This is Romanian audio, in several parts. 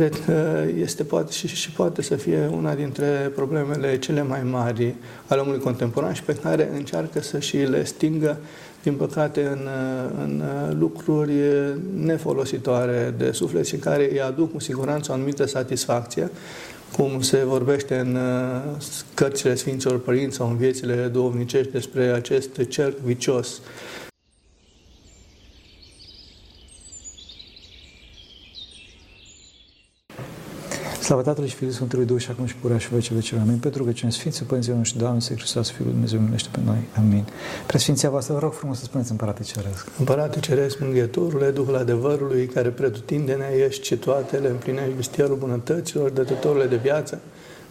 cred că este poate și, și poate să fie una dintre problemele cele mai mari ale omului contemporan și pe care încearcă să și le stingă, din păcate, în, în lucruri nefolositoare de suflet și care îi aduc cu siguranță o anumită satisfacție, cum se vorbește în cărțile Sfinților Părinți sau în viețile duhovnicești despre acest cerc vicios Slavă Tatălui și Fiului Sfântului Duh și acum și purea și vece vece. Amin. Pentru că cine Sfinții Părinții noștri, Doamne, să Hristos, Fiul Dumnezeu, miluiește pe noi. Amin. Preasfinția voastră, vă rog frumos să spuneți Împărate Ceresc. Împărate Ceresc, Mângâietorule, Duhul adevărului, care pretutindene ești și toate le împlinești vistierul bunătăților, dătătorile de viață,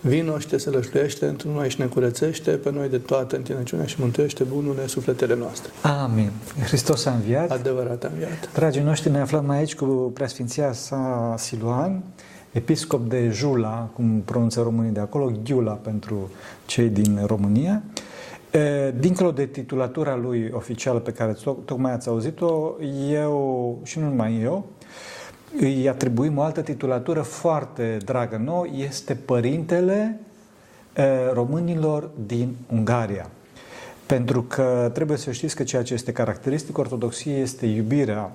Vino și te sălășluiește într noi și ne curățește pe noi de toată întinăciunea și mântuiește bunurile sufletele noastre. Amin. Hristos a înviat. Adevărat a înviat. Dragii noștri, ne aflăm aici cu Preasfinția sa Siluan, episcop de Jula, cum pronunță românii de acolo, Ghiula pentru cei din România. Dincolo de titulatura lui oficială pe care tocmai ați auzit-o, eu, și nu numai eu, îi atribuim o altă titulatură foarte dragă nouă, este Părintele românilor din Ungaria. Pentru că trebuie să știți că ceea ce este caracteristic ortodoxiei este iubirea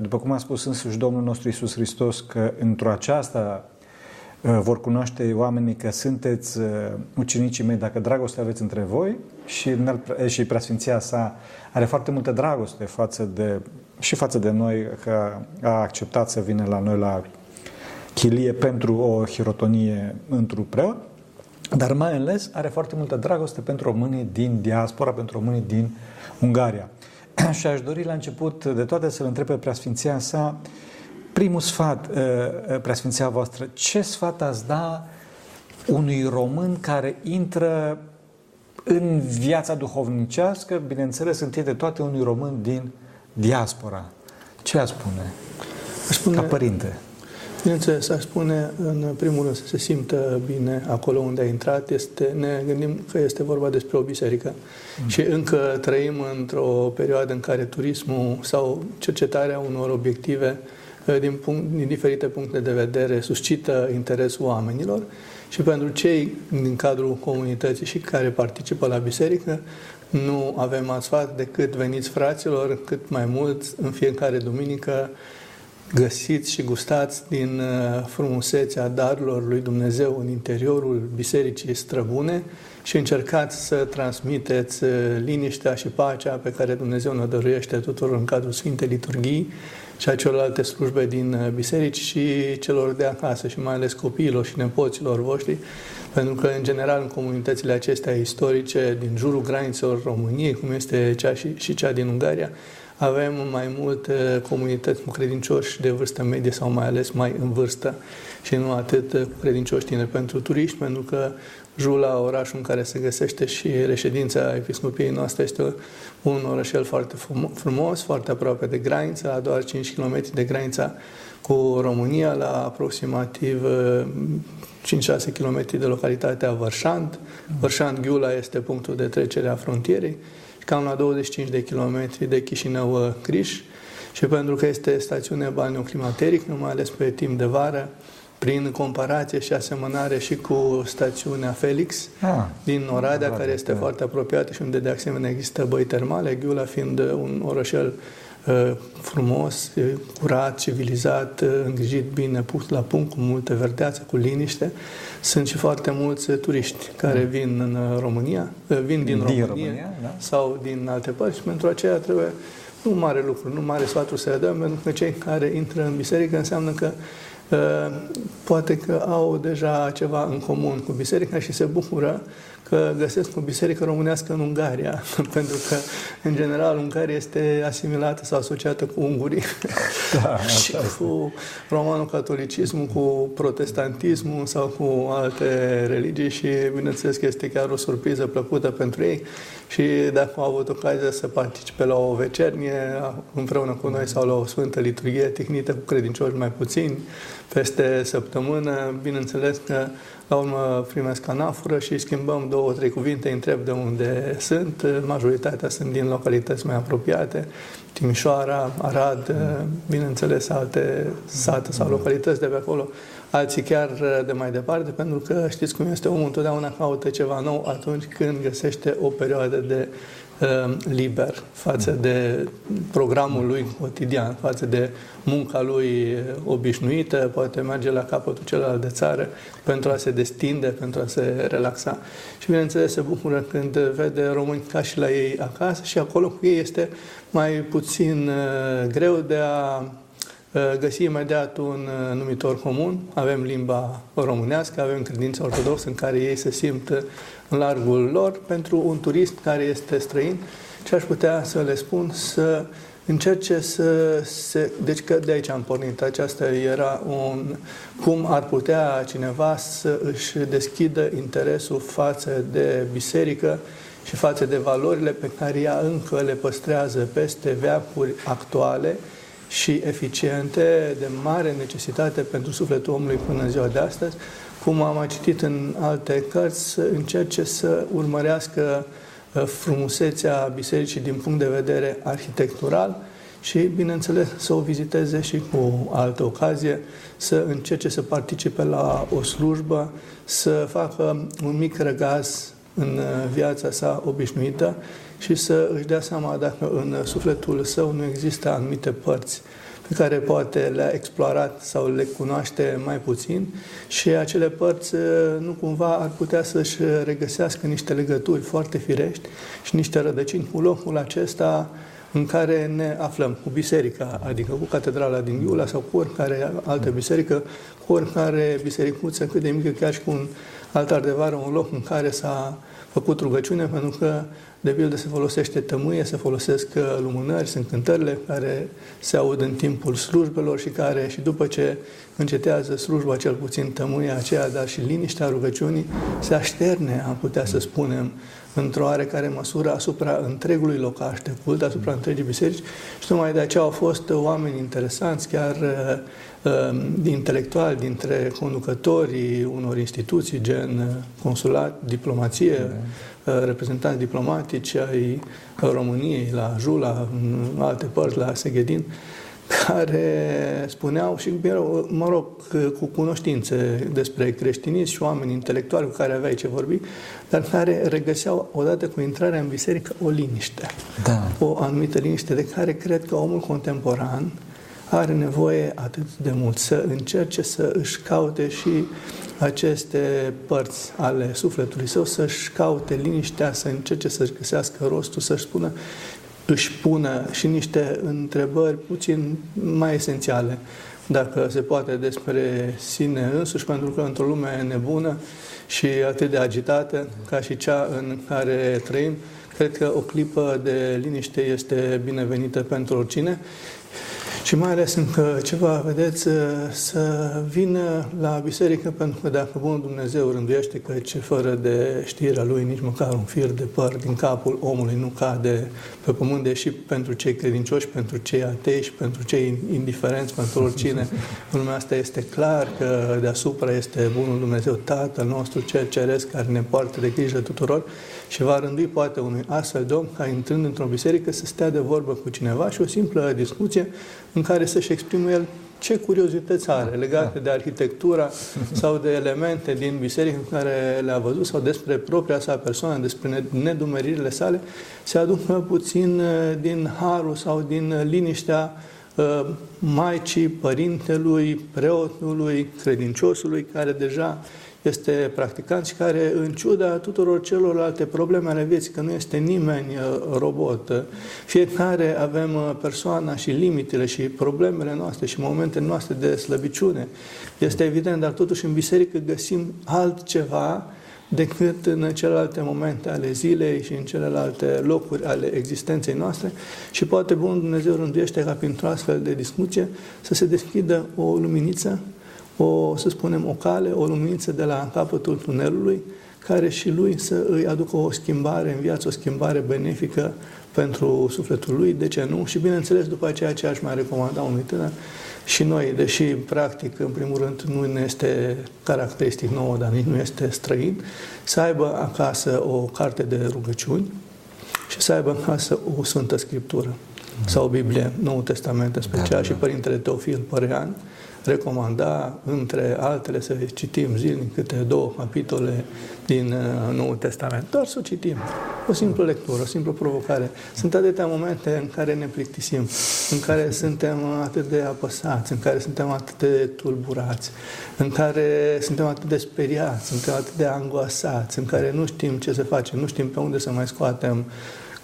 după cum a spus însuși Domnul nostru Isus Hristos, că într-o aceasta vor cunoaște oamenii că sunteți ucenicii mei dacă dragoste aveți între voi și, și preasfinția sa are foarte multă dragoste față de, și față de noi că a acceptat să vină la noi la chilie pentru o hirotonie într-un preot, dar mai ales are foarte multă dragoste pentru românii din diaspora, pentru românii din Ungaria. și aș dori la început de toate să-L întreb pe preasfinția sa, primul sfat, uh, uh, preasfinția voastră, ce sfat ați da unui român care intră în viața duhovnicească, bineînțeles, întâi de toate unui român din diaspora? Ce a spune? spune ca părinte. Bineînțeles, aș spune, în primul rând, să se simtă bine acolo unde a intrat. Este, ne gândim că este vorba despre o biserică mm. și încă trăim într-o perioadă în care turismul sau cercetarea unor obiective eh, din, punct, din diferite puncte de vedere suscită interesul oamenilor și pentru cei din cadrul comunității și care participă la biserică, nu avem asfalt decât veniți fraților cât mai mult în fiecare duminică găsiți și gustați din uh, frumusețea darurilor lui Dumnezeu în interiorul Bisericii Străbune și încercați să transmiteți uh, liniștea și pacea pe care Dumnezeu ne dăruiește tuturor în cadrul Sfintei Liturghii și a celorlalte slujbe din uh, biserici și celor de acasă și mai ales copiilor și nepoților voștri, pentru că, în general, în comunitățile acestea istorice din jurul granițelor României, cum este cea și, și cea din Ungaria, avem mai multe comunități cu credincioși de vârstă medie sau mai ales mai în vârstă și nu atât cu credincioși tineri pentru turiști, pentru că Jula, orașul în care se găsește și reședința episcopiei noastre, este un orășel foarte frumos, foarte aproape de graniță, la doar 5 km de granița cu România, la aproximativ 5-6 km de localitatea Vărșant. Vărșant-Ghiula este punctul de trecere a frontierei cam la 25 de kilometri de Chișinău-Criș și pentru că este stațiune balneoclimaterică, mai ales pe timp de vară, prin comparație și asemănare și cu stațiunea Felix ah, din Oradea, care este da. foarte apropiată și unde de asemenea există băi termale, Ghiula fiind un orășel uh, frumos, curat, civilizat, uh, îngrijit bine, pus la punct, cu multă verdeață, cu liniște. Sunt și foarte mulți turiști care mm. vin în uh, România, uh, vin din, din România, România da? sau din alte părți și pentru aceea trebuie nu mare lucru, nu mare sfatul să le dăm, pentru că cei care intră în biserică înseamnă că poate că au deja ceva în comun cu biserica și se bucură că găsesc o biserică românească în Ungaria, pentru că, în general, Ungaria este asimilată sau asociată cu ungurii da, și cu romano-catolicismul, cu protestantismul sau cu alte religii și, bineînțeles, că este chiar o surpriză plăcută pentru ei și dacă au avut ocazia să participe la o vecernie împreună cu noi sau la o sfântă liturghie tehnită cu credincioși mai puțini peste săptămână, bineînțeles că la urmă primesc anafură și schimbăm două, trei cuvinte, întreb de unde sunt. Majoritatea sunt din localități mai apropiate. Timișoara, Arad, bineînțeles alte sate sau localități de pe acolo, alții chiar de mai departe, pentru că știți cum este omul întotdeauna caută ceva nou atunci când găsește o perioadă de uh, liber față de programul lui cotidian, față de munca lui obișnuită, poate merge la capătul celălalt de țară pentru a se destinde, pentru a se relaxa. Și bineînțeles se bucură când vede români ca și la ei acasă și acolo cu ei este mai puțin uh, greu de a uh, găsi imediat un uh, numitor comun. Avem limba românească, avem credința ortodoxă în care ei se simt în largul lor. Pentru un turist care este străin, ce aș putea să le spun, să încerce să se... Deci că de aici am pornit. Aceasta era un... Cum ar putea cineva să își deschidă interesul față de biserică și față de valorile pe care ea încă le păstrează peste veacuri actuale și eficiente, de mare necesitate pentru sufletul omului până în ziua de astăzi, cum am mai citit în alte cărți, să încerce să urmărească uh, frumusețea bisericii din punct de vedere arhitectural și, bineînțeles, să o viziteze și cu altă ocazie, să încerce să participe la o slujbă, să facă un mic răgaz în uh, viața sa obișnuită și să își dea seama dacă în sufletul său nu există anumite părți pe care poate le-a explorat sau le cunoaște mai puțin și acele părți uh, nu cumva ar putea să-și regăsească niște legături foarte firești și niște rădăcini cu locul acesta în care ne aflăm, cu biserica, adică cu catedrala din Iula sau cu oricare altă biserică, cu oricare bisericuță, cât de mică, chiar și cu un altar de vară, un loc în care s-a făcut rugăciune, pentru că, de pildă, se folosește tămâie, se folosesc uh, lumânări, sunt cântările care se aud în timpul slujbelor și care, și după ce încetează slujba, cel puțin tămâia aceea, dar și liniștea rugăciunii, se așterne, am putea să spunem, într-o oarecare măsură asupra întregului locaș de cult, asupra întregii biserici. Și tocmai de aceea au fost oameni interesanți, chiar uh, uh intelectuali, dintre conducătorii unor instituții, gen consulat, diplomație, uh, reprezentanți diplomatici ai României la Jula, în alte părți, la Seghedin, care spuneau și erau, mă rog, cu cunoștințe despre creștinism și oameni intelectuali cu care aveai ce vorbi, dar care regăseau odată cu intrarea în biserică o liniște. Da. O anumită liniște de care cred că omul contemporan are nevoie atât de mult să încerce să își caute și aceste părți ale sufletului său, să-și caute liniștea, să încerce să-și găsească rostul, să-și spună își pună și niște întrebări puțin mai esențiale, dacă se poate, despre sine însuși, pentru că într-o lume nebună și atât de agitată ca și cea în care trăim, cred că o clipă de liniște este binevenită pentru oricine și mai ales încă ceva, vedeți, să vină la biserică, pentru că dacă Bunul Dumnezeu rânduiește că ce fără de știrea Lui nici măcar un fir de păr din capul omului nu cade pe pământ, deși pentru cei credincioși, pentru cei atei și pentru cei indiferenți, pentru oricine, în lumea asta este clar că deasupra este Bunul Dumnezeu, Tatăl nostru, cel ceresc, care ne poartă de grijă tuturor și va rândui poate unui astfel de om ca intrând într-o biserică să stea de vorbă cu cineva și o simplă discuție în care să-și exprime el ce curiozități are legate de arhitectura sau de elemente din biserică în care le-a văzut sau despre propria sa persoană, despre nedumeririle sale, se aducă puțin uh, din harul sau din liniștea uh, maicii, părintelui, preotului, credinciosului, care deja este practicant și care, în ciuda tuturor celorlalte probleme ale vieții, că nu este nimeni uh, robot, uh, fiecare avem uh, persoana și limitele și problemele noastre și momentele noastre de slăbiciune. Este evident, dar totuși în biserică găsim altceva decât în celelalte momente ale zilei și în celelalte locuri ale existenței noastre și poate Bunul Dumnezeu rânduiește ca printr-o astfel de discuție să se deschidă o luminiță o, să spunem, o cale, o lumință de la capătul tunelului, care și lui să îi aducă o schimbare în viață, o schimbare benefică pentru sufletul lui, de ce nu? Și bineînțeles, după aceea ce aș mai recomanda unui tânăr, și noi, deși practic, în primul rând, nu ne este caracteristic nouă, dar nici nu este străin, să aibă acasă o carte de rugăciuni și să aibă acasă o Sfântă Scriptură sau Biblie, Noul Testament în special, da, da. și Părintele Teofil Părean, recomanda, între altele, să citim zilnic câte două capitole din uh, Noul Testament. Doar să o citim. O simplă lectură, o simplă provocare. Sunt atâtea momente în care ne plictisim, în care suntem atât de apăsați, în care suntem atât de tulburați, în care suntem atât de speriați, suntem atât de angoasați, în care nu știm ce să facem, nu știm pe unde să mai scoatem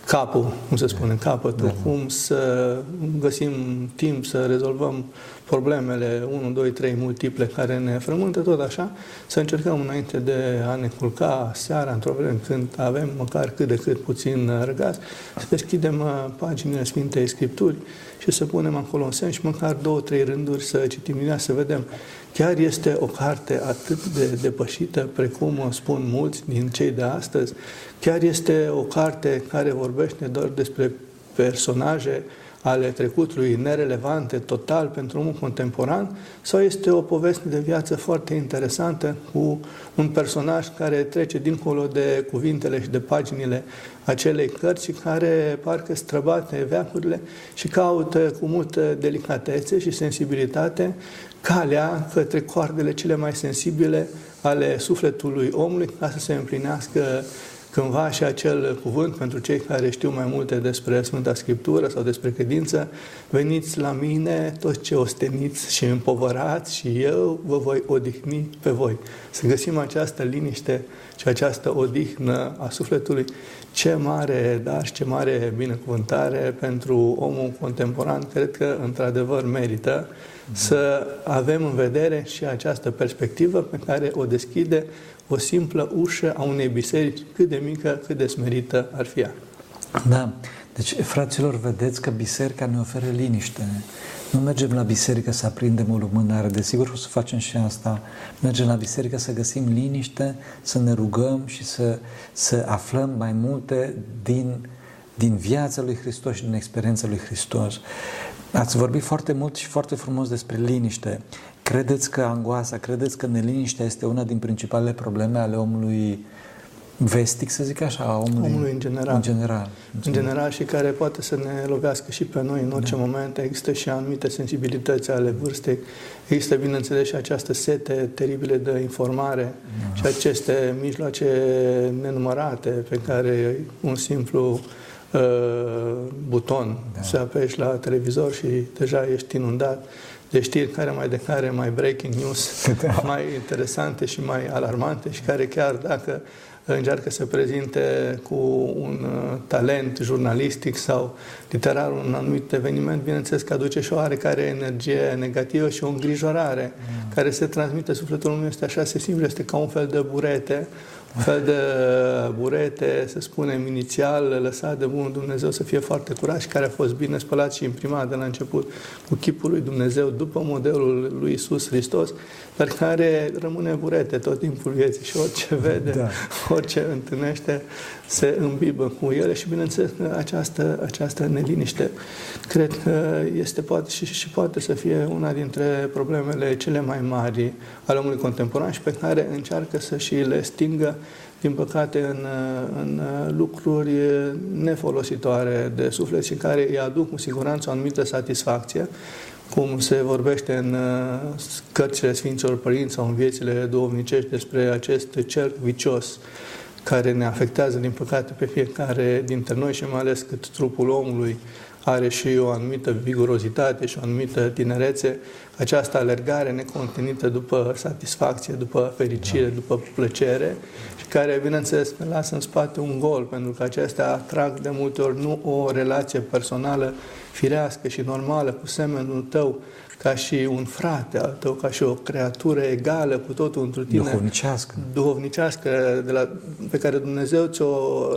capul, cum se spune, capătul, da. cum să găsim timp să rezolvăm problemele 1, 2, 3 multiple care ne frământă tot așa, să încercăm înainte de a ne culca seara, într-o vreme când avem măcar cât de cât puțin răgaz, să deschidem uh, paginile Sfintei Scripturi și să punem acolo în semn și măcar două, trei rânduri să citim din să vedem. Chiar este o carte atât de depășită precum spun mulți din cei de astăzi, chiar este o carte care vorbește doar despre personaje ale trecutului nerelevante total pentru omul contemporan sau este o poveste de viață foarte interesantă cu un personaj care trece dincolo de cuvintele și de paginile acelei cărți și care parcă străbate veacurile și caută cu multă delicatețe și sensibilitate calea către coardele cele mai sensibile ale sufletului omului ca să se împlinească cândva și acel cuvânt pentru cei care știu mai multe despre Sfânta Scriptură sau despre credință, veniți la mine toți ce osteniți și împovărați și eu vă voi odihni pe voi. Să găsim această liniște și această odihnă a sufletului, ce mare dar și ce mare binecuvântare pentru omul contemporan, cred că într-adevăr merită să avem în vedere și această perspectivă pe care o deschide o simplă ușă a unei biserici, cât de mică, cât de smerită ar fi ea. Da. Deci, fraților, vedeți că biserica ne oferă liniște. Nu mergem la biserică să aprindem o lumânare, desigur o să facem și asta. Mergem la biserică să găsim liniște, să ne rugăm și să, să aflăm mai multe din, din viața lui Hristos și din experiența lui Hristos. Ați vorbit foarte mult și foarte frumos despre liniște. Credeți că angoasa, credeți că neliniștea este una din principalele probleme ale omului vestic, să zic așa, a omului, omului în general. În general. În general și care poate să ne lovească și pe noi în orice da. moment. Există și anumite sensibilități ale vârstei. Există, bineînțeles, și această sete teribile de informare da. și aceste mijloace nenumărate pe care un simplu uh, buton da. să apeși la televizor și deja ești inundat de știri care mai de care mai breaking news, da. mai interesante și mai alarmante și care chiar dacă încearcă să prezinte cu un uh, talent jurnalistic sau literar un anumit eveniment, bineînțeles că aduce și o oarecare energie negativă și o îngrijorare mm. care se transmite sufletul omului este așa sensibil, este ca un fel de burete un fel de burete, să spunem, inițial lăsat de Bunul Dumnezeu să fie foarte curat și care a fost bine spălat și imprimat de la început cu chipul lui Dumnezeu după modelul lui Isus Hristos, dar care rămâne burete tot timpul vieții și orice vede, da. orice întâlnește, se îmbibă cu ele și, bineînțeles, această, această neliniște. Cred că este poate și, și poate să fie una dintre problemele cele mai mari ale omului contemporan și pe care încearcă să și le stingă din păcate, în, în lucruri nefolositoare de suflet și care îi aduc cu siguranță o anumită satisfacție, cum se vorbește în cărțile Sfinților Părinți sau în viețile duhovnicești despre acest cerc vicios care ne afectează, din păcate, pe fiecare dintre noi și mai ales cât trupul omului are și o anumită vigurozitate și o anumită tinerețe, această alergare necontenită după satisfacție, după fericire, da. după plăcere și care, bineînțeles, ne lasă în spate un gol, pentru că acestea atrag de multe ori nu o relație personală firească și normală cu semenul tău, ca și un frate al tău, ca și o creatură egală cu totul într tine. Duhovnicească. Duhovnicească, de la, pe care Dumnezeu ți-o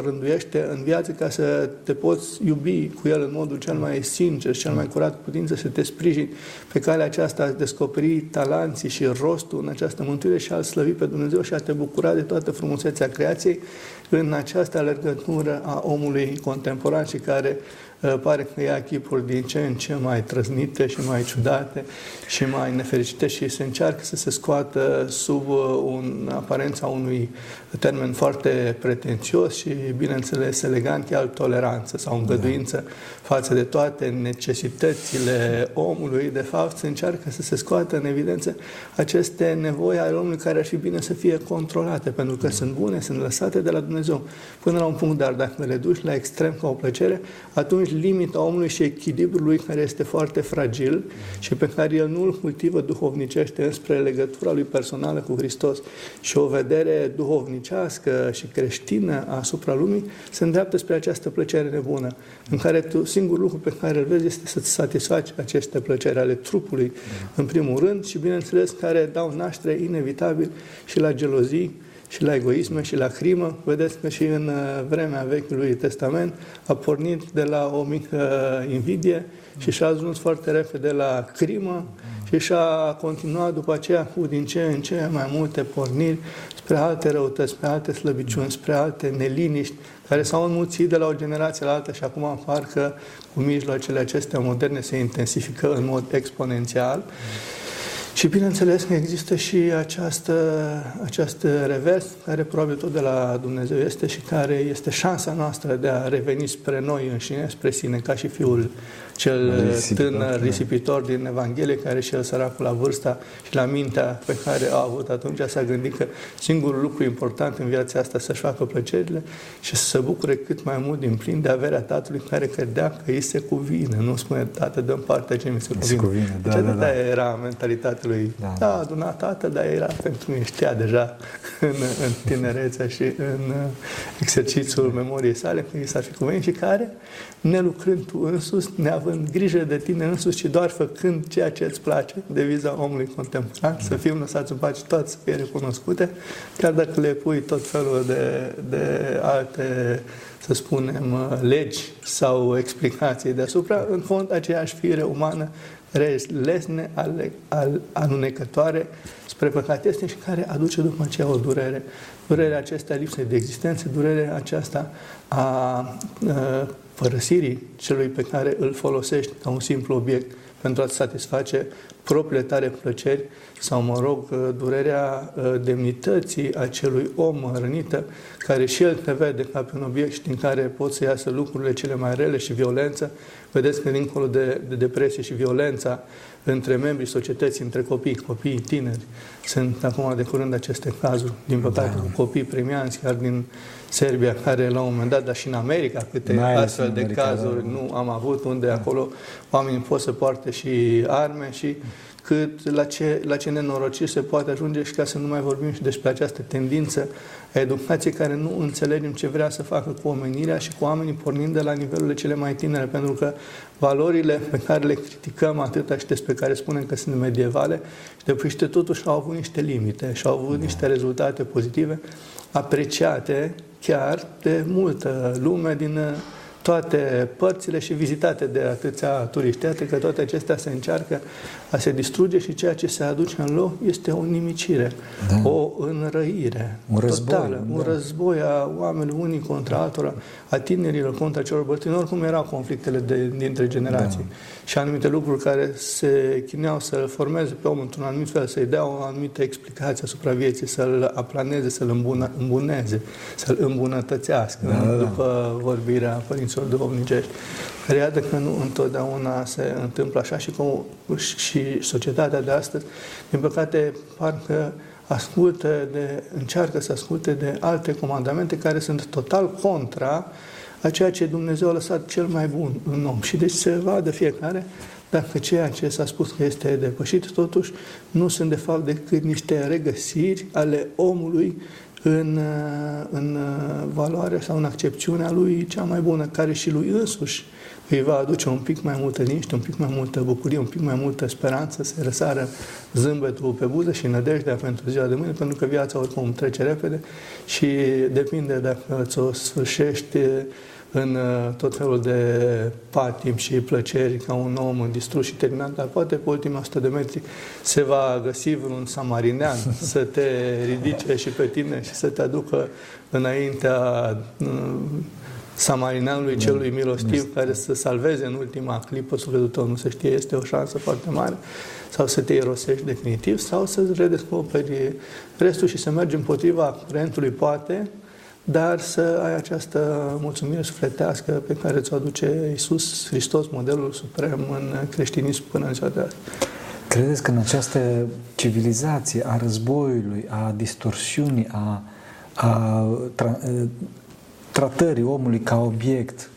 rânduiește în viață ca să te poți iubi cu El în modul cel mai sincer, cel mai curat cu putință, să te sprijini pe calea aceasta a descoperi talanții și rostul în această mântuire și a slăvi pe Dumnezeu și a te bucura de toată frumusețea creației în această alergătură a omului contemporan și care uh, pare că ia chipuri din ce în ce mai trăznite și mai ciudate și mai nefericite și se încearcă să se scoată sub uh, un, aparența unui termen foarte pretențios și, bineînțeles, elegant, chiar toleranță sau îngăduință da. față de toate necesitățile omului. De fapt, se încearcă să se scoată în evidență aceste nevoi ale omului care ar fi bine să fie controlate, pentru că da. sunt bune, sunt lăsate de la Dumnezeu până la un punct, dar dacă le duci la extrem ca o plăcere, atunci limita omului și echilibrul lui care este foarte fragil și pe care el nu îl cultivă duhovnicește înspre legătura lui personală cu Hristos și o vedere duhovnicească și creștină asupra lumii, se îndreaptă spre această plăcere nebună, în care tu, singurul lucru pe care îl vezi este să-ți satisfaci aceste plăceri ale trupului, în primul rând, și bineînțeles care dau naștere inevitabil și la gelozii, și la egoisme și la crimă. Vedeți că și în uh, vremea Vechiului Testament a pornit de la o mică invidie și și-a ajuns foarte repede la crimă și și-a continuat după aceea cu din ce în ce mai multe porniri spre alte răutăți, spre alte slăbiciuni, spre alte neliniști, care s-au înmulțit de la o generație la alta și acum parcă cu mijloacele acestea moderne se intensifică în mod exponențial. Mm. Și bineînțeles că există și această, această revers, care probabil tot de la Dumnezeu este și care este șansa noastră de a reveni spre noi înșine, spre sine, ca și Fiul cel risipitor, tânăr da. risipitor din Evanghelie, care și el săracul la vârsta și la mintea pe care a avut atunci, s-a gândit că singurul lucru important în viața asta să-și facă plăcerile și să se bucure cât mai mult din plin de averea tatălui care credea că îi se cuvine. Nu spune, tată, dăm partea ce mi se cuvine. Se cuvine da, deci, da, da. era mentalitatea lui. Da, da aduna tată, dar era pentru mine, știa deja în, în tinerețea și în exercițiul memoriei sale că i s-ar fi cuvenit și care, ne lucrând tu însus, neavând având grijă de tine însuși, ci doar făcând ceea ce îți place, deviza omului contemporan, să fim lăsați în pace, toate să fie recunoscute, chiar dacă le pui tot felul de, de alte, să spunem, legi sau explicații deasupra, în fond, aceeași fire umană lesne, ale, al, alunecătoare spre păcat este și care aduce după aceea o durere. Durerea aceasta lipsei de existență, durerea aceasta a, a părăsirii celui pe care îl folosești ca un simplu obiect pentru a-ți satisface propriile tale plăceri sau, mă rog, durerea uh, demnității acelui om rănită care și el te vede ca pe un obiect și din care pot să iasă lucrurile cele mai rele și violență. Vedeți că dincolo de, de depresie și violența între membrii societății, între copii, copii tineri, sunt acum de curând aceste cazuri, din păcate, da. copii premianți, chiar din Serbia, care la un moment dat, dar și în America, câte Mai astfel de America, cazuri da. nu am avut, unde da. acolo oamenii pot să poarte și arme și cât la ce, la ce nenorociri se poate ajunge și ca să nu mai vorbim și despre această tendință a educației care nu înțelegem ce vrea să facă cu omenirea și cu oamenii pornind de la nivelurile cele mai tinere, pentru că valorile pe care le criticăm atâta și despre care spunem că sunt medievale și de totuși au avut niște limite și au avut niște rezultate pozitive apreciate chiar de multă lume din toate părțile și vizitate de atâția turiști. Iată că toate acestea se încearcă a se distruge și ceea ce se aduce în loc este o nimicire, da. o înrăire un război, totală, da. un război a oamenilor unii contra altora, a tinerilor contra celor bătrâni, oricum erau conflictele de, dintre generații da. și anumite lucruri care se chineau să formeze pe om într-un anumit fel, să-i dea o anumită explicație asupra vieții, să-l aplaneze, să-l îmbuneze, să-l îmbunătățească, da, da, după vorbirea părinților duhovnicești. Care iată că nu întotdeauna se întâmplă așa și, cum, și societatea de astăzi, din păcate, parcă ascultă de, încearcă să asculte de alte comandamente care sunt total contra a ceea ce Dumnezeu a lăsat cel mai bun în om. Și deci se vadă fiecare dacă ceea ce s-a spus că este depășit, totuși nu sunt de fapt decât niște regăsiri ale omului în, în valoarea sau în accepțiunea lui cea mai bună, care și lui însuși îi va aduce un pic mai multă liniște, un pic mai multă bucurie, un pic mai multă speranță, să răsară zâmbetul pe buză și nădejdea pentru ziua de mâine, pentru că viața oricum trece repede și depinde dacă ți-o sfârșești în uh, tot felul de patim și plăceri ca un om distrus și terminat, dar poate pe ultima 100 de metri se va găsi vreun samarinean să te ridice și pe tine și să te aducă înaintea uh, samarinanului celui milostiv care să salveze în ultima clipă sufletul tău, nu se știe, este o șansă foarte mare, sau să te irosești definitiv, sau să redescoperi restul și să mergi împotriva curentului, poate, dar să ai această mulțumire sufletească pe care ți-o aduce Iisus Hristos, modelul suprem în creștinism până în ziua de azi. Credeți că în această civilizație a războiului, a distorsiunii, a, a tra, tratării omului ca obiect,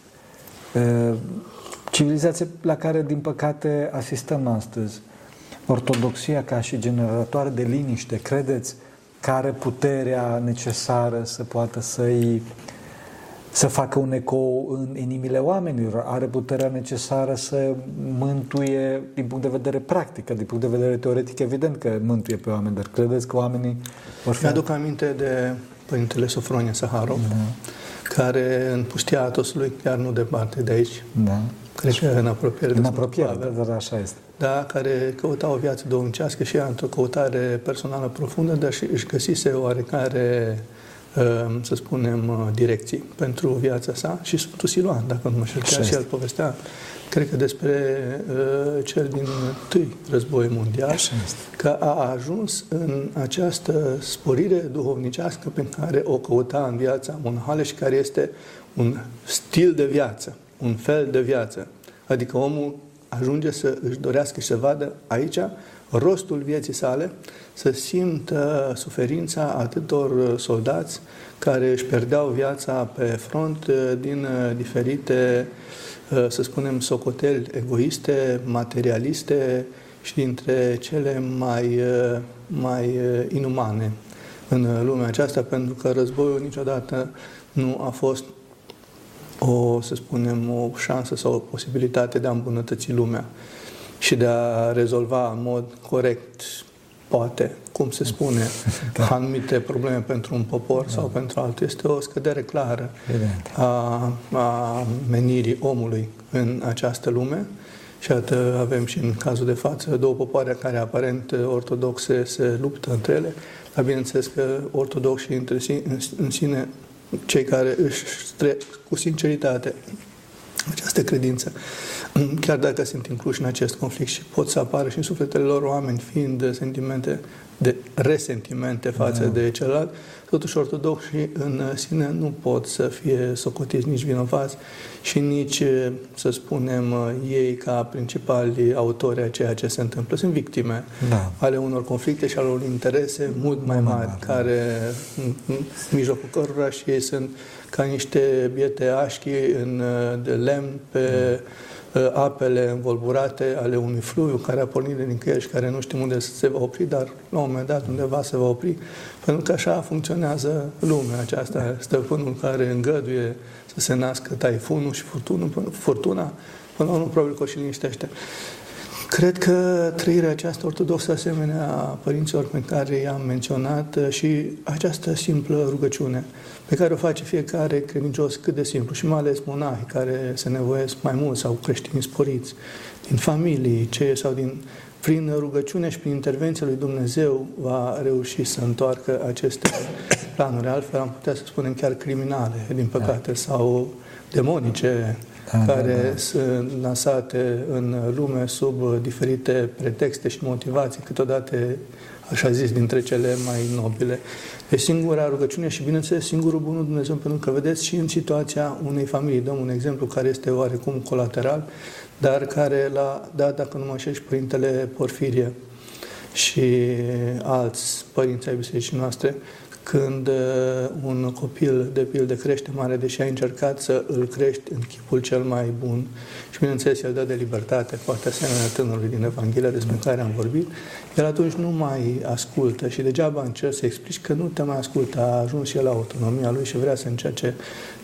civilizație la care, din păcate, asistăm astăzi, ortodoxia ca și generatoare de liniște, credeți că are puterea necesară să poată să-i să facă un ecou în inimile oamenilor, are puterea necesară să mântuie din punct de vedere practic, din punct de vedere teoretic, evident că mântuie pe oameni, dar credeți că oamenii vor fi... Mi-aduc aminte de Părintele Sofronie Saharov, da. care în pustia Atosului, chiar nu departe de aici, da. cred că în apropiere de În apropiere, da, dar așa este. Da, care căuta o viață domnicească și ea într-o căutare personală profundă, dar și își găsise oarecare Ehm, să spunem, uh, direcții pentru viața sa și Sfântul Siluan, dacă nu mă știu, chiar și el povestea, cred că despre uh, cel din tâi război mondial, că a ajuns în această sporire duhovnicească pe care o căuta în viața monahale și care este un stil de viață, un fel de viață. Adică omul ajunge să își dorească și să vadă aici rostul vieții sale, să simtă suferința atâtor soldați care își perdeau viața pe front uh, din uh, diferite, uh, să spunem, socoteli egoiste, materialiste și dintre cele mai, mai inumane în lumea aceasta, pentru că războiul niciodată nu a fost o, să spunem, o șansă sau o posibilitate de a îmbunătăți lumea și de a rezolva în mod corect, poate, cum se spune, da. anumite probleme pentru un popor da. sau pentru altul. Este o scădere clară a, a menirii omului în această lume. Și atât avem și în cazul de față două popoare care aparent ortodoxe se luptă între ele, dar bineînțeles că ortodoxii între sine, în sine, cei care își cu sinceritate această credință, chiar dacă sunt incluși în acest conflict și pot să apară și în sufletele lor oameni, fiind sentimente de resentimente față da. de celălalt, totuși ortodoxii în sine nu pot să fie socotiți nici vinovați și nici, să spunem, ei ca principali autori a ceea ce se întâmplă. Sunt victime da. ale unor conflicte și ale unor interese mult mai mari, mari care, în mijlocul cărora și ei sunt ca niște biete așchi în, de lemn pe mm. apele învolburate ale unui fluviu care a pornit din nicăieri și care nu știm unde se va opri, dar la un moment dat undeva se va opri, pentru că așa funcționează lumea aceasta, stăpânul care îngăduie să se nască taifunul și furtunul, furtuna, până la urmă probabil că o și liniștește. Cred că trăirea aceasta ortodoxă, asemenea părinților pe care i-am menționat, și această simplă rugăciune pe care o face fiecare credincios cât de simplu, și mai ales monahi care se nevoiesc mai mult sau creștini sporiți, din familii, ce sau din prin rugăciune și prin intervenția lui Dumnezeu va reuși să întoarcă aceste planuri. Altfel am putea să spunem chiar criminale, din păcate, da. sau demonice, da, da, care da, da. sunt lansate în lume sub diferite pretexte și motivații, câteodată, așa zis, dintre cele mai nobile. E singura rugăciune și, bineînțeles, singurul bunul Dumnezeu, pentru că vedeți și în situația unei familii, dăm un exemplu care este oarecum colateral, dar care l-a dat, dacă nu mă și Părintele Porfirie și alți părinți ai bisericii noastre, când uh, un copil, de pildă, crește mare, deși ai încercat să îl crești în chipul cel mai bun și, bineînțeles, el dă de libertate, foarte asemenea tânărului din Evanghelia despre mm. care am vorbit, el atunci nu mai ascultă și degeaba încerci să explici că nu te mai ascultă, a ajuns și el la autonomia lui și vrea să încerce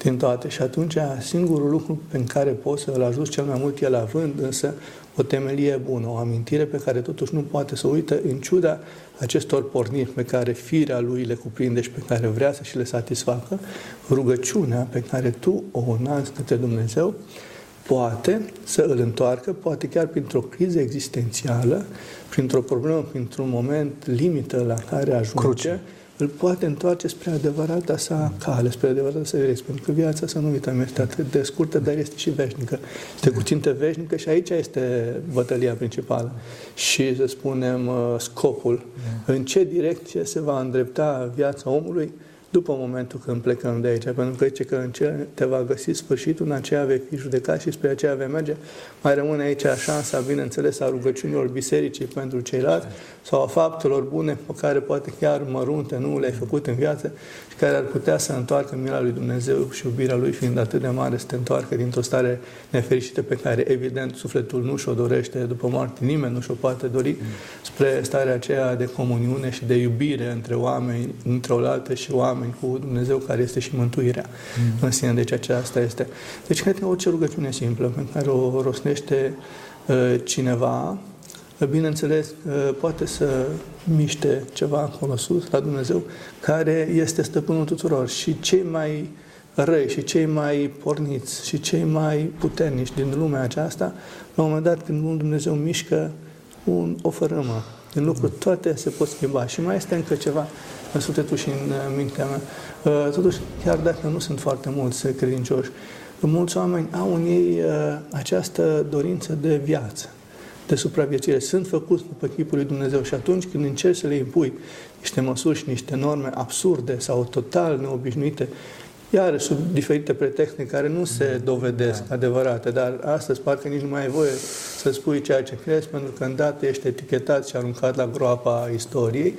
din toate. Și atunci singurul lucru pe care poți să-l ajuți cel mai mult, el având însă o temelie bună, o amintire pe care totuși nu poate să uită în ciuda acestor porniri pe care firea lui le cuprinde și pe care vrea să și le satisfacă, rugăciunea pe care tu o înalți către Dumnezeu, poate să îl întoarcă, poate chiar printr-o criză existențială, printr-o problemă, printr-un moment limită la care ajunge, Cruce. Îl poate întoarce spre adevărata sa cale, spre adevărata sa direcție. Pentru că viața, să nu uităm, este atât de scurtă, dar este și veșnică. Este cu țintă veșnică și aici este bătălia principală. Și, să spunem, uh, scopul. În ce direcție se va îndrepta viața omului după momentul când plecăm de aici, pentru că zice că în ce te va găsi sfârșitul, în aceea vei fi judecat și spre aceea vei merge. Mai rămâne aici șansa, bineînțeles, a rugăciunilor bisericii pentru ceilalți sau a faptelor bune pe care poate chiar mărunte nu le-ai făcut în viață și care ar putea să întoarcă mila lui Dumnezeu și iubirea lui fiind atât de mare să te întoarcă dintr-o stare nefericită pe care evident sufletul nu și-o dorește după moarte, nimeni nu și-o poate dori spre starea aceea de comuniune și de iubire între oameni, între oaltă și oameni cu Dumnezeu care este și mântuirea mm. în sine. Deci aceasta este. Deci cred că orice rugăciune simplă pe care o rosnește uh, cineva, bineînțeles, uh, poate să miște ceva acolo sus, la Dumnezeu, care este stăpânul tuturor. Și cei mai răi și cei mai porniți și cei mai puternici din lumea aceasta, la un moment dat, când Dumnezeu mișcă un, o fărâmă din lucruri, toate se pot schimba. Și mai este încă ceva în sufletul și în uh, mintea mea. Uh, totuși, chiar dacă nu sunt foarte mulți credincioși, mulți oameni au în ei această dorință de viață de supraviețuire. Sunt făcuți după chipul lui Dumnezeu și atunci când încerci să le impui niște măsuri și niște norme absurde sau total neobișnuite, iar sub diferite pretexte care nu se dovedesc da. adevărate, dar astăzi parcă nici nu mai ai voie să spui ceea ce crezi, pentru că îndată ești etichetat și aruncat la groapa istoriei,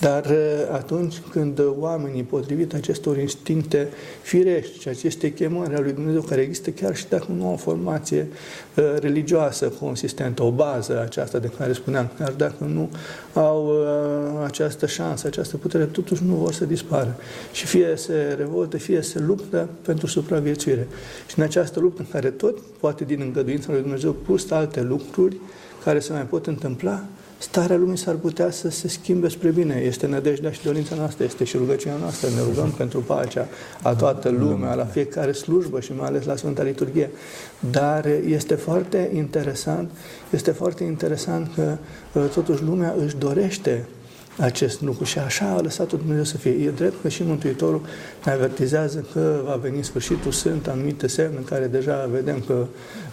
dar uh, atunci când oamenii, potrivit acestor instincte firești și aceste chemări a lui Dumnezeu, care există chiar și dacă nu au o formație uh, religioasă consistentă, o bază aceasta de care spuneam, chiar dacă nu au uh, această șansă, această putere, totuși nu vor să dispară. Și fie se revoltă, fie se luptă pentru supraviețuire. Și în această luptă în care tot, poate din îngăduința lui Dumnezeu, plus alte lucruri care se mai pot întâmpla, starea lumii s-ar putea să se schimbe spre bine. Este nădejdea și dorința noastră, este și rugăciunea noastră. Ne rugăm pentru pacea a toată lumea, la fiecare slujbă și mai ales la Sfânta Liturghie. Dar este foarte interesant, este foarte interesant că uh, totuși lumea își dorește acest lucru și așa a lăsat-o Dumnezeu să fie. E drept că și Mântuitorul ne avertizează că va veni sfârșitul, sunt anumite semne în care deja vedem că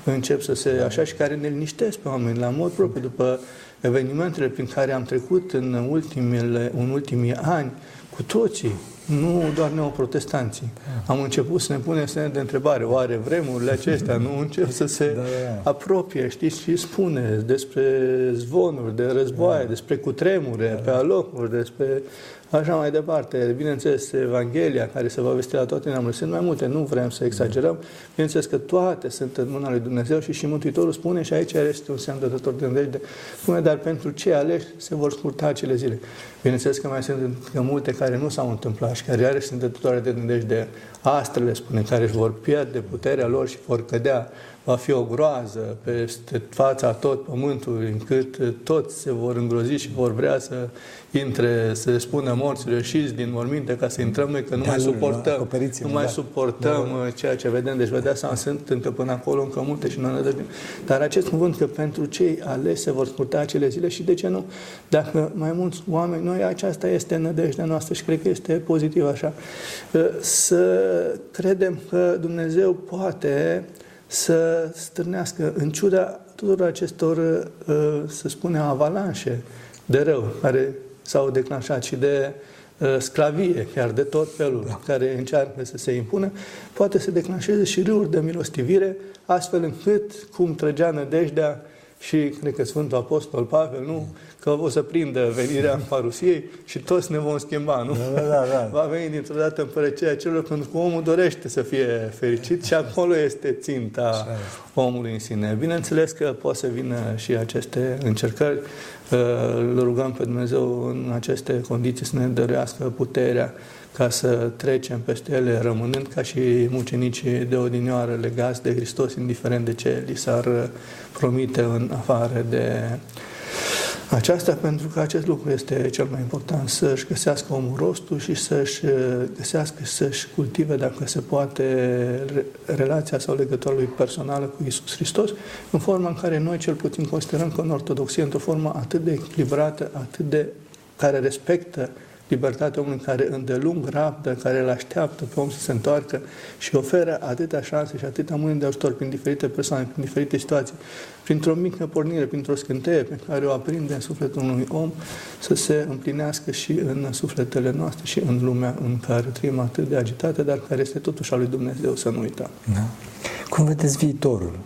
încep să se așa și care ne liniștesc pe oameni la mod propriu după evenimentele prin care am trecut în, ultimele, în ultimii ani, cu toții, nu doar neoprotestanții. Am început să ne punem semne de întrebare, oare vremurile acestea nu încep să se da, da. apropie, știți, și spune despre zvonuri, de războaie, da. despre cutremure, da. pe alocuri, despre Așa mai departe. Bineînțeles, Evanghelia care se va vesti la toate neamurile. Sunt mai multe, nu vrem să exagerăm. Bineînțeles că toate sunt în mâna lui Dumnezeu și și Mântuitorul spune și aici este un semn dătător de îndejde. Spune, dar pentru cei aleși se vor scurta acele zile. Bineînțeles că mai sunt că multe care nu s-au întâmplat și care iarăși sunt dătătoare de îndejde. Astrele, spune, care își vor pierde puterea lor și vor cădea va fi o groază peste fața tot pământul, încât toți se vor îngrozi și vor vrea să intre, să spună morților, ieșiți din morminte ca să intrăm noi, că nu mai suportăm, nu mai da. suportăm da. Uh, ceea ce vedem. Deci vă dați seama, sunt încă până acolo încă multe și nu ne Dar acest cuvânt că pentru cei aleși se vor scurta acele zile și de ce nu? Dacă mai mulți oameni, noi aceasta este nădejdea noastră și cred că este pozitiv așa, uh, să credem că Dumnezeu poate să stârnească, în ciuda tuturor acestor, uh, să spunem, avalanșe de rău care s-au declanșat și de uh, sclavie, chiar de tot felul, da. care încearcă să se impună, poate să declanșeze și râuri de milostivire, astfel încât, cum trăgea nădejdea și cred că Sfântul Apostol Pavel, nu? Că o să prindă venirea în parusiei și toți ne vom schimba, nu? Da, da, da. da. Va veni dintr-o dată împărăția celor, pentru că omul dorește să fie fericit și acolo este ținta omului în sine. Bineînțeles că poate să vină și aceste încercări. Îl rugăm pe Dumnezeu în aceste condiții să ne dărească puterea ca să trecem peste ele, rămânând ca și mucenicii de odinioară legați de Hristos, indiferent de ce li s-ar promite în afară de aceasta, pentru că acest lucru este cel mai important, să-și găsească omul rostul și să-și găsească, să-și cultive, dacă se poate, relația sau legătura lui personală cu Isus Hristos, în forma în care noi cel puțin considerăm că în Ortodoxie, într-o formă atât de echilibrată, atât de care respectă libertatea omului care îndelung rabdă, care îl așteaptă pe om să se întoarcă și oferă atâtea șanse și atâtea mâini de ajutor prin diferite persoane, prin diferite situații, printr-o mică pornire, printr-o scânteie pe care o aprinde în sufletul unui om, să se împlinească și în sufletele noastre și în lumea în care trăim atât de agitate, dar care este totuși a lui Dumnezeu, să nu uităm. Da. Cum vedeți viitorul?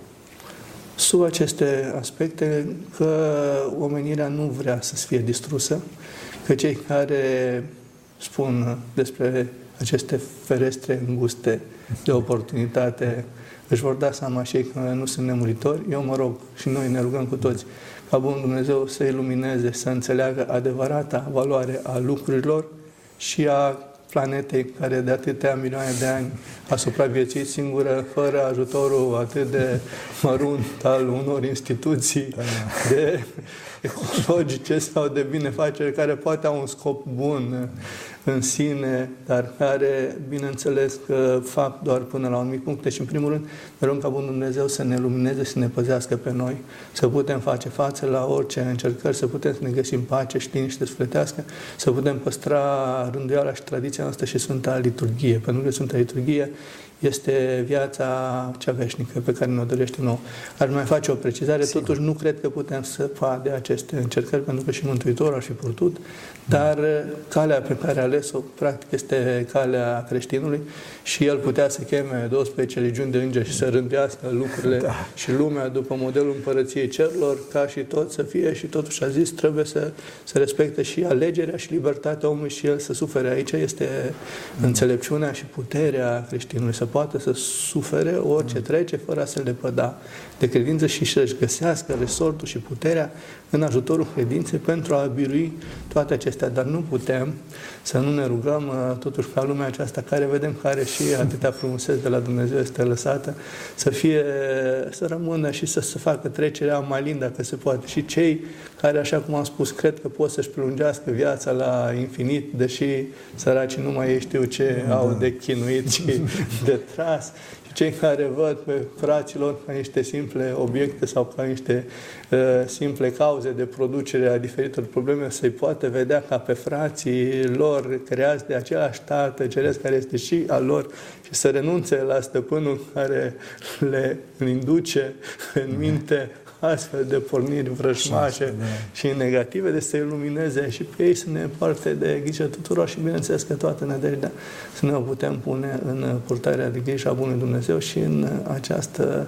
Sub aceste aspecte că omenirea nu vrea să fie distrusă, că cei care spun despre aceste ferestre înguste de oportunitate își vor da seama și ei că nu sunt nemuritori. Eu mă rog și noi ne rugăm cu toți ca Bunul Dumnezeu să ilumineze, să înțeleagă adevărata valoare a lucrurilor și a planetei care de atâtea milioane de ani a supraviețuit singură, fără ajutorul atât de mărunt al unor instituții da. de ecologice sau de binefacere, care poate au un scop bun în sine, dar care, bineînțeles, că fac doar până la un mic punct. Deci, în primul rând, ne rog ca Bunul Dumnezeu să ne lumineze, să ne păzească pe noi, să putem face față la orice încercări, să putem să ne găsim pace și liniște sufletească, să putem păstra rânduiala și tradiția noastră și Sfânta Liturghie, pentru că Sfânta Liturghie este viața cea veșnică pe care ne-o dorește nouă. Ar mai face o precizare, Sigur. totuși nu cred că putem să de aceste încercări, pentru că și Mântuitorul ar fi putut, dar calea pe care a ales-o, practic, este calea creștinului și el putea să cheme 12 legiuni de îngeri și să rândească lucrurile da. și lumea după modelul împărăției cerurilor, ca și tot să fie și totuși a zis, trebuie să, să respecte și alegerea și libertatea omului și el să sufere. Aici este mm. înțelepciunea și puterea creștinului, să poată să sufere orice trece fără a se lepăda de credință și să-și găsească resortul și puterea în ajutorul credinței pentru a birui toate acestea. Dar nu putem să nu ne rugăm uh, totuși ca lumea aceasta care vedem care și atâtea frumusețe de la Dumnezeu este lăsată, să fie, să rămână și să se facă trecerea mai lin dacă se poate. Și cei care, așa cum am spus, cred că pot să-și prelungească viața la infinit, deși săracii nu mai știu ce da. au de chinuit și de tras. Cei care văd pe fraților ca niște simple obiecte sau ca niște uh, simple cauze de producere a diferitor probleme, să-i poată vedea ca pe frații lor creați de același tată ceresc care este și al lor și să renunțe la stăpânul care le induce în minte astfel de porniri vrăjmașe da. și negative, de să ilumineze și pe ei să ne împarte de grijă tuturor și bineînțeles că toată nădejdea să ne o putem pune în purtarea de grijă a Bunului Dumnezeu și în această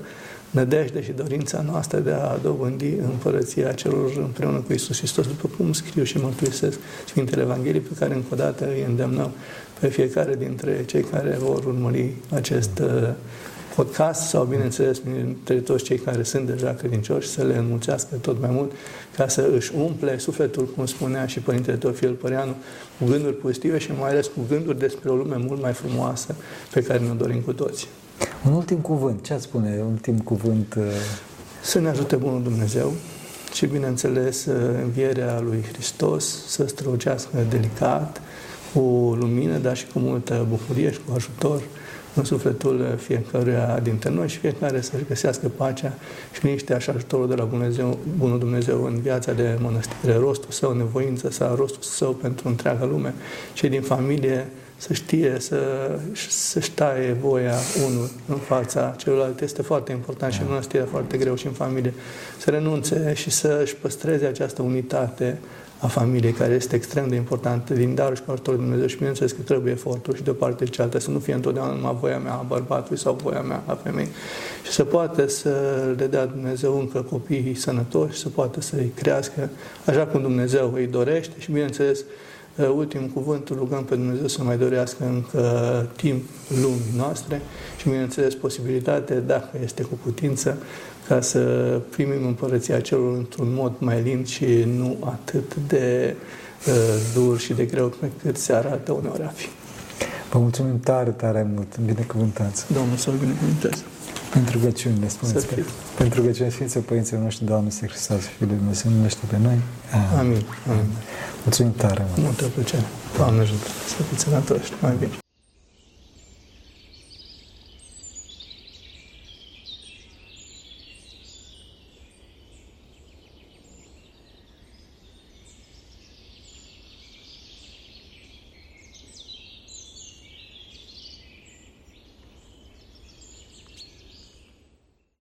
nădejde și dorința noastră de a dobândi împărăția celor împreună cu Isus Hristos, după cum scriu și mărturisesc Sfintele Evanghelii, pe care încă o dată îi îndemnăm pe fiecare dintre cei care vor urmări acest podcast sau, bineînțeles, dintre toți cei care sunt deja credincioși, să le înmulțească tot mai mult ca să își umple sufletul, cum spunea și Părintele Teofil Păreanu, cu gânduri pozitive și mai ales cu gânduri despre o lume mult mai frumoasă pe care ne-o dorim cu toți. Un ultim cuvânt, ce ați spune? Un ultim cuvânt... Uh, să ne ajute Bunul Dumnezeu și, bineînțeles, uh, învierea lui Hristos să strălucească delicat, cu lumină, dar și cu multă bucurie și cu ajutor în sufletul fiecăruia dintre noi și fiecare să-și găsească pacea și liniștea și ajutorul de la Dumnezeu, Bunul Dumnezeu în viața de mănăstire, rostul său, nevoința sa, rostul său pentru întreaga lume. Cei din familie să știe să, să-și taie voia unul în fața celuilalt. Este foarte important și în mănăstire foarte greu și în familie. Să renunțe și să-și păstreze această unitate a familiei, care este extrem de importantă din darul și cu ajutorul Dumnezeu. Și bineînțeles că trebuie efortul și de o parte de cealaltă, să nu fie întotdeauna numai voia mea a bărbatului sau voia mea a femeii. Și să poate să le dea Dumnezeu încă copiii sănătoși, să poată să-i crească așa cum Dumnezeu îi dorește. Și bineînțeles ultimul cuvânt, rugăm pe Dumnezeu să mai dorească încă timp lumii noastre. Și, bineînțeles, posibilitate, dacă este cu putință, ca să primim împărăția celor într-un mod mai lin și nu atât de uh, dur și de greu pe cât se arată uneori a fi. Vă mulțumim tare, tare mult. Binecuvântați. Domnul să-L binecuvânteze. Pentru rugăciunile, spuneți că, pentru rugăciunile Sfinților Părinților noștri, Doamne, Să Hristos, Fiul lui Dumnezeu, numește pe noi. Amin. Amin. Mulțumim tare mult. Multă plăcere. Doamne ajută să fiți sănătoși. Mai bine.